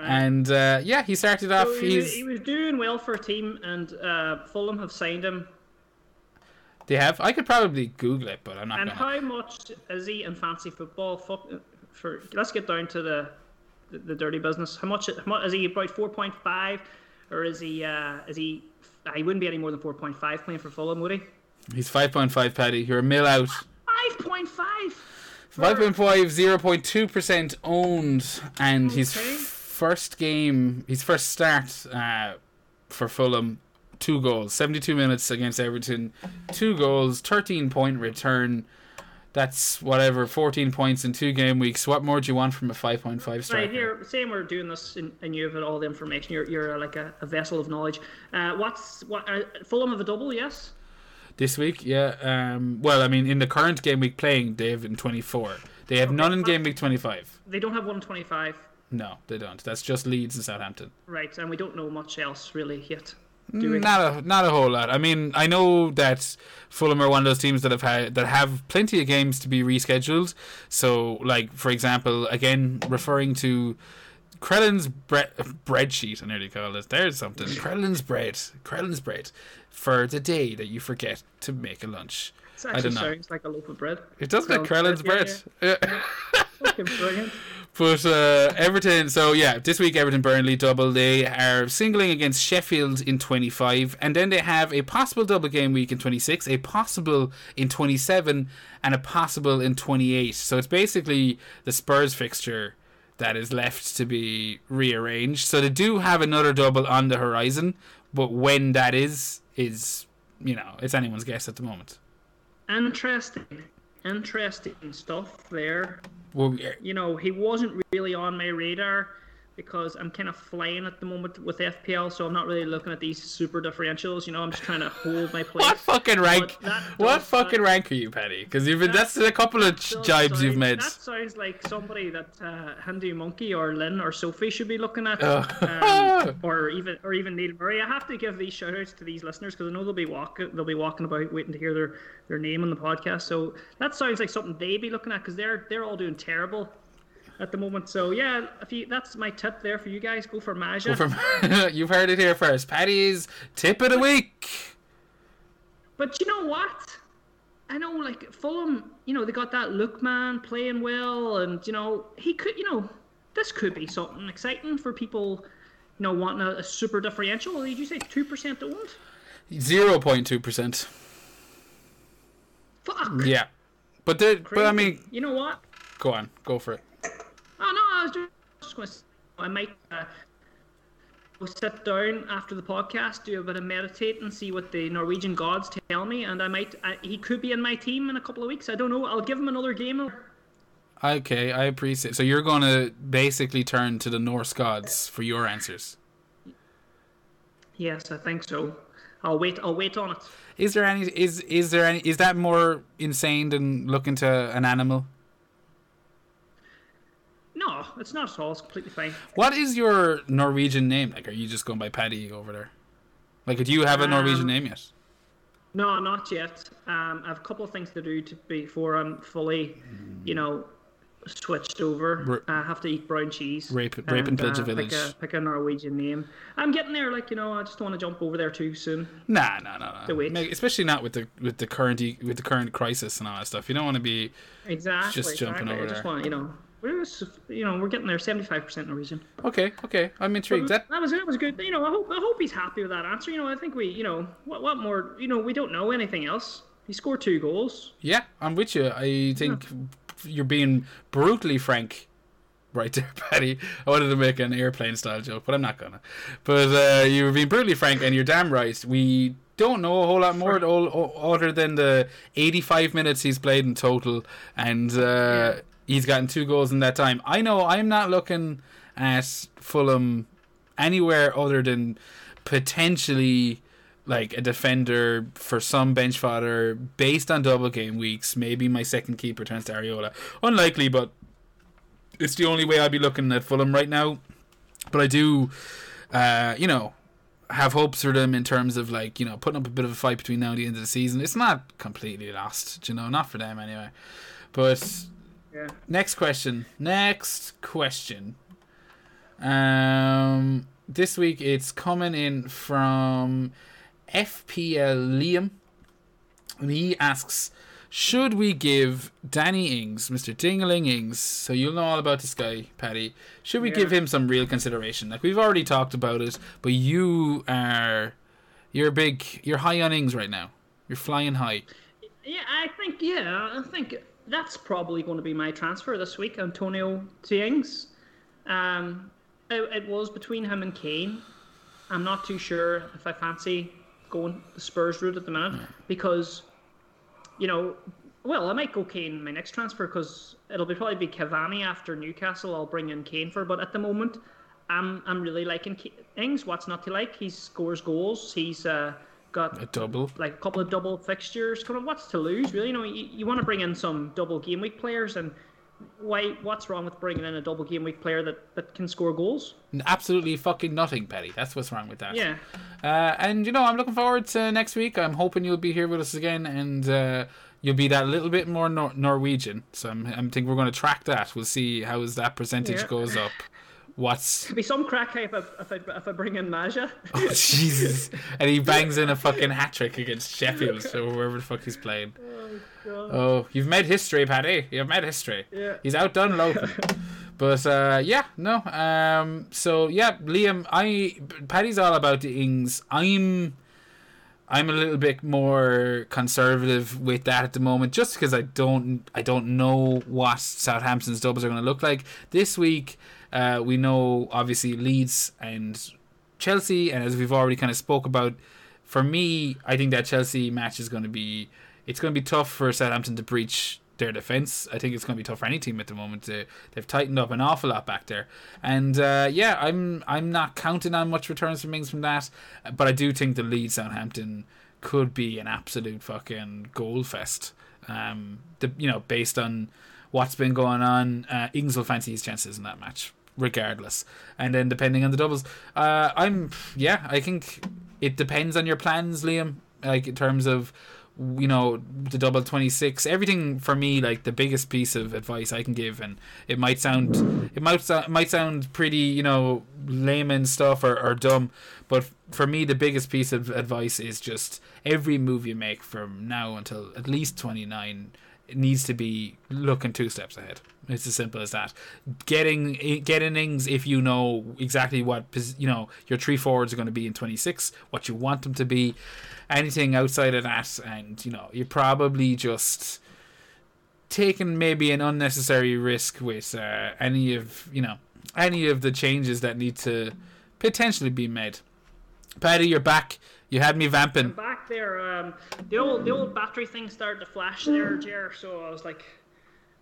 And uh, yeah, he started off. So he, was, he's he was doing well for a team, and uh, Fulham have signed him. they have. I could probably Google it, but I'm not And gonna. how much is he in fancy football? Fuck, for let's get down to the the, the dirty business. How much, how much is he? About four point five, or is he? Uh, is he? He wouldn't be any more than four point five playing for Fulham, would he? He's 5.5, Paddy. You're a mill out. Five point five. 5.5, 0.2% owned. And Okay. f- first game, his first start uh, for Fulham, two goals. 72 minutes against Everton, two goals, 13 point return. That's whatever, 14 points in two game weeks. What more do you want from a 5.5 striker? Right here, saying we're doing this, and, and you have all the information. You're you're like a, a vessel of knowledge. Uh, what's what? Uh, Fulham have a double, yes. This week, yeah. Um, well, I mean, in the current game week playing, they have in 24. They have none in game week 25. They don't have one twenty five. No, they don't. That's just Leeds and Southampton. Right, and we don't know much else really yet. Not a not a whole lot. I mean, I know that Fulham are one of those teams that have had that have plenty of games to be rescheduled. So, like for example, again referring to Crellin's bread sheet, I nearly call it. There's something. Crellin's bread, Crellin's bread, for the day that you forget to make a lunch. It I don't know. sounds like a loaf of bread. It does like Crellin's Crellin's bread, bread. yeah, Yeah. Fucking brilliant. But uh, Everton, so yeah, this week Everton Burnley double. They are singling against Sheffield in 25, and then they have a possible double game week in 26, a possible in 27, and a possible in 28. So it's basically the Spurs fixture that is left to be rearranged. So they do have another double on the horizon, but when that is, is, you know, it's anyone's guess at the moment. Interesting, interesting stuff there. Well, You know, he wasn't really on my radar because I'm kind of flying at the moment with FPL, so I'm not really looking at these super differentials. You know, I'm just trying to hold my place. What fucking rank? What fucking sound- rank are you, Paddy? Because you've been that's a couple of jibes you've made. That sounds like somebody that uh, Hindu Monkey or Lynn or Sophie should be looking at, Oh. um, or even or even Neil Murray. I have to give these shout outs to these listeners because I know they'll be walking they'll be walking about waiting to hear their, their name on the podcast. So that sounds like something they'd be looking at because they're they're all doing terrible at the moment. So yeah, if you that's my tip there for you guys. Go for Maja. From you've heard it here first. Paddy's tip of the week. But you know what? I know, like Fulham, you know, they got that Lookman playing well, and you know, he could, you know, this could be something exciting for people, you know, wanting a, a super differential. Did you say two percent owned? Zero point two percent. Fuck. Yeah, but the, but I mean, you know what? go on, go for it. Oh I was just, going to. I might uh, go sit down after the podcast, do a bit of meditate, and see what the Norwegian gods tell me. And I might. Uh, he could be in my team in a couple of weeks. I don't know. I'll give him another game. Okay, I appreciate. So you're going to basically turn to the Norse gods for your answers. Yes, I think so. I'll wait. I'll wait on it. Is there any? Is is there any? Is that more insane than looking to an animal? No, it's not at all. It's completely fine. What is your Norwegian name? Like, are you just going by Paddy over there? Like, do you have a Norwegian Um, name yet? No, not yet. Um, I have a couple of things to do to before I'm fully, you know, switched over. Ra- I have to eat brown cheese. Rape- rape and pillage a uh, village. Pick a, pick a Norwegian name. I'm getting there. Like you know, I just don't want to jump over there too soon. Nah, nah, nah, nah. Make- Especially not with the with the current with the current crisis and all that stuff. You don't want to be. Exactly. Just jumping exactly. over I just there. want you know. We're you know we're getting there. Seventy five percent Norwegian. Okay, okay. I'm intrigued. That that was that was good. You know, I hope I hope he's happy with that answer. You know, I think we, you know, what what more? You know, we don't know anything else. He scored two goals. yeah, I'm with you. I think you're being brutally frank. Right there, Paddy. I wanted to make an airplane style joke, but I'm not gonna. But uh, you were being brutally frank, and you're damn right. We don't know a whole lot more all, all, other than the 85 minutes he's played in total, and uh, Yeah. He's gotten two goals in that time. I know I'm not looking at Fulham anywhere other than potentially like a defender for some bench fodder based on double game weeks. Maybe my second keeper turns to Areola. Unlikely, but it's the only way I'd be looking at Fulham right now. But I do, uh, you know, have hopes for them in terms of like you know putting up a bit of a fight between now and the end of the season. It's not completely lost, you know, not for them anyway. But Yeah. next question. Next question. Um, this week it's coming in from FPL Liam, and he asks, "Should we give Danny Ings, Mister Dingling Ings, so you'll know all about this guy, Paddy, Should we Yeah. give him some real consideration? Like we've already talked about it, but you are, you're big, you're high on Ings right now. You're flying high. Yeah, I think yeah, I think that's probably going to be my transfer this week, Antonio Tiengs. Um, it, it was between him and Kane. I'm not too sure if I fancy going the Spurs route at the minute because, you know, well, I might go Kane in my next transfer because it'll be probably be Cavani after Newcastle. I'll bring in Kane for, but at the moment, I'm I'm really liking Ings. What's not to like? He scores goals. He's uh, got A double. like a couple of double fixtures. Kind of what's to lose, really? You know, you, you want to bring in some double game week players, and why? What's wrong with bringing in a double game week player that, that can score goals? Absolutely fucking nothing, Paddy. That's what's wrong with that. Yeah, Uh, and you know, I'm looking forward to next week. I'm hoping you'll be here with us again, and uh, you'll be that little bit more Nor- Norwegian. So I'm, I'm think we're going to track that. We'll see how that percentage Yeah. goes up. What's could be some crack if I, if I, if I bring in Maja. oh, Jesus? And he bangs in a fucking hat trick against Sheffield, or wherever the fuck he's playing. Oh, God. oh you've made history, Paddy. You've made history. Yeah. He's outdone Lopen. but uh, yeah, no. Um, so yeah, Liam, I Paddy's all about the Ings. I'm I'm a little bit more conservative with that at the moment, just because I don't I don't know what Southampton's doubles are going to look like this week. Uh, we know obviously Leeds and Chelsea, and as we've already kind of spoke about, for me, I think that Chelsea match is going to be it's going to be tough for Southampton to breach their defense. I think it's going to be tough for any team at the moment. They, they've tightened up an awful lot back there, and uh, yeah, I'm I'm not counting on much returns from Ings from that, but I do think the Leeds Southampton could be an absolute fucking goal fest. Um, the you know based on what's been going on, uh, Ings will fancy his chances in that match regardless. And then depending on the doubles, uh, I'm yeah, I think it depends on your plans, Liam. Like in terms of you know the double 26 everything for me like the biggest piece of advice i can give and it might sound it might sound might sound pretty you know layman stuff or, or dumb but for me the biggest piece of advice is just every move you make from now until at least 29 it needs to be looking two steps ahead. It's as simple as that. Getting get innings if you know exactly what you know your three forwards are going to be in 26 what you want them to be anything outside of that and you know you're probably just taking maybe an unnecessary risk with uh, any of you know any of the changes that need to potentially be made. Paddy, you're back. You had me vamping. I'm back there. Um, the old the old battery thing started to flash there, Jer. So I was like,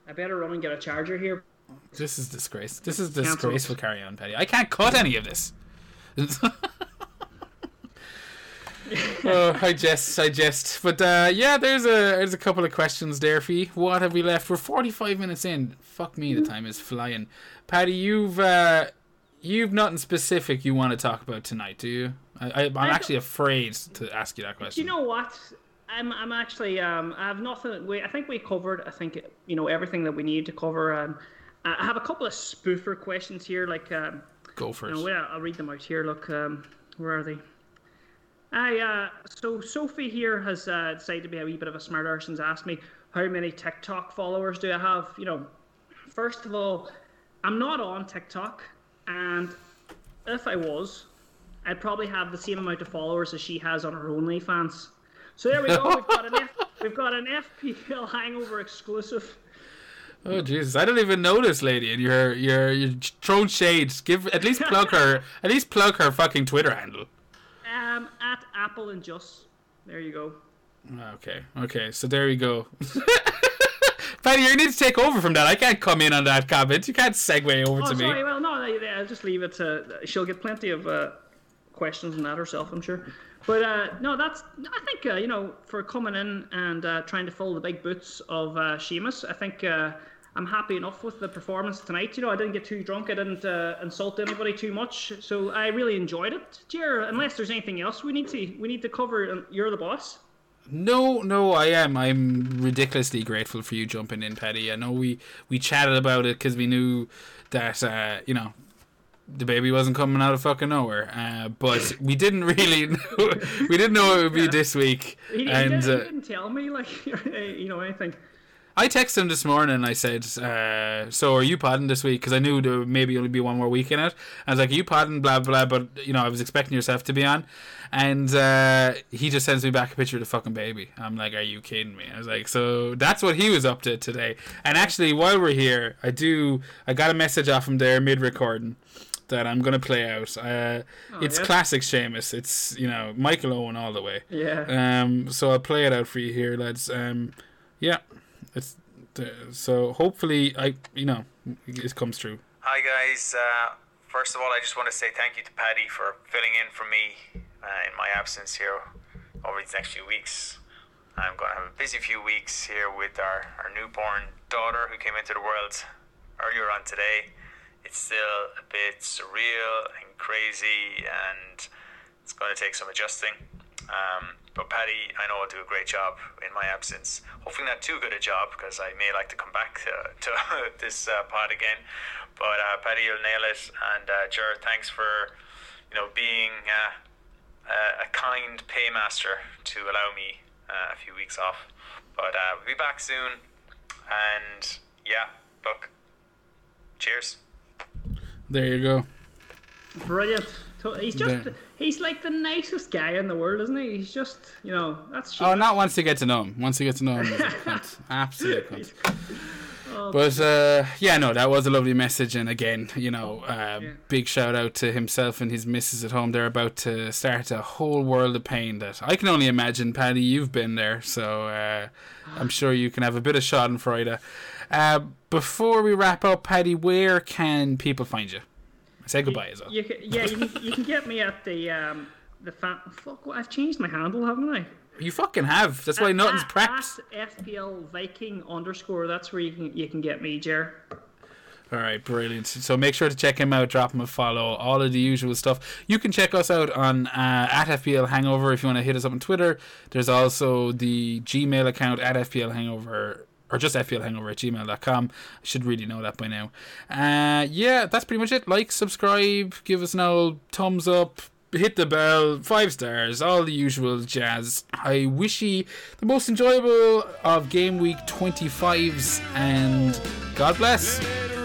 I better run and get a charger here. This is disgrace. This is disgraceful. Carry on, Paddy. I can't cut any of this. oh, I jest, I jest. But uh, yeah, there's a there's a couple of questions there for you. What have we left? We're 45 minutes in. Fuck me, the time is flying. Paddy, you've uh, you've nothing specific you want to talk about tonight, do you? I, am actually afraid to ask you that question. You know what? I'm I'm actually um I have nothing. We I think we covered I think you know everything that we need to cover. Um, I have a couple of spoofer questions here. Like um, go first. You know, I'll read them out here. Look, um, where are they? I uh, so Sophie here has uh, decided to be a wee bit of a smart arse and asked me how many TikTok followers do I have? You know, first of all, I'm not on TikTok, and if I was, I'd probably have the same amount of followers as she has on her OnlyFans. So there we go. We've got an F- we've got an FPL Hangover exclusive. Oh Jesus! I don't even know this lady, and you're you're you're throwing shades. Give at least plug her at least plug her fucking Twitter handle. Um, at Apple and Just. There you go. Okay, okay. So there you go. Paddy, you need to take over from that. I can't come in on that comment. You can't segue over to me. oh, to sorry. me. Well, no, I'll just leave it to. She'll get plenty of uh, questions on that herself, I'm sure. But uh, no, that's I think uh, you know for coming in and uh, trying to fill the big boots of uh, Seamus, I think uh, I'm happy enough with the performance tonight. You know, I didn't get too drunk, I didn't uh, insult anybody too much, so I really enjoyed it. Jer, unless there's anything else we need to we need to cover, you're the boss. No, no, I am. I'm ridiculously grateful for you jumping in, Paddy. I know we we chatted about it because we knew that uh, you know the baby wasn't coming out of fucking nowhere. Uh, but we didn't really know, we didn't know it would be yeah. this week. He, and he, didn't, uh, he didn't tell me like you know anything. I texted him this morning. I said, uh, "So are you podding this week?" Because I knew there would maybe only be one more week in it. I was like, "Are you podding?" Blah blah. But you know, I was expecting yourself to be on, and uh, he just sends me back a picture of the fucking baby. I'm like, "Are you kidding me?" I was like, "So that's what he was up to today." And actually, while we're here, I do. I got a message off him there mid recording that I'm gonna play out. Uh, oh, it's yeah? classic Seamus. It's you know Michael Owen all the way. Yeah. Um. So I'll play it out for you here, lads. Um. Yeah. It's so hopefully I you know it comes true. Hi guys. Uh, first of all, I just want to say thank you to Paddy for filling in for me uh, in my absence here over these next few weeks. I'm going to have a busy few weeks here with our, our newborn daughter who came into the world earlier on today it's still a bit surreal and crazy, and it's going to take some adjusting. Um, but Paddy, I know will do a great job in my absence. Hopefully, not too good a job because I may like to come back to, to this uh, pod again. But uh, Paddy, you'll nail it. And uh, Jared, thanks for you know being uh, a kind paymaster to allow me uh, a few weeks off. But uh, we'll be back soon. And yeah, look, cheers. There you go. Brilliant. He's just there. he's like the nicest guy in the world, isn't he? He's just you know that's. Oh, not once you get to know him. Once you get to know him, cunt. absolute cunt. Oh, but uh, yeah, no, that was a lovely message, and again, you know, uh, yeah. big shout out to himself and his missus at home. They're about to start a whole world of pain that I can only imagine. Paddy, you've been there, so uh, I'm sure you can have a bit of Schadenfreude. Uh, before we wrap up, Paddy, where can people find you? Say goodbye as well. You can, yeah, you can, you can get me at the um, the fan. Fuck, well, I've changed my handle, haven't I? You fucking have. That's why at, nothing's. At FPL Viking underscore. That's where you can you can get me, Jer. All right, brilliant. So make sure to check him out, drop him a follow, all of the usual stuff. You can check us out on uh, at FPL Hangover if you want to hit us up on Twitter. There's also the Gmail account at FPL Hangover or just fplhangover at gmail.com. I should really know that by now. Uh, yeah, that's pretty much it. Like, subscribe, give us an old thumbs up, hit the bell, five stars, all the usual jazz. I wish you the most enjoyable of game week 25s and God bless.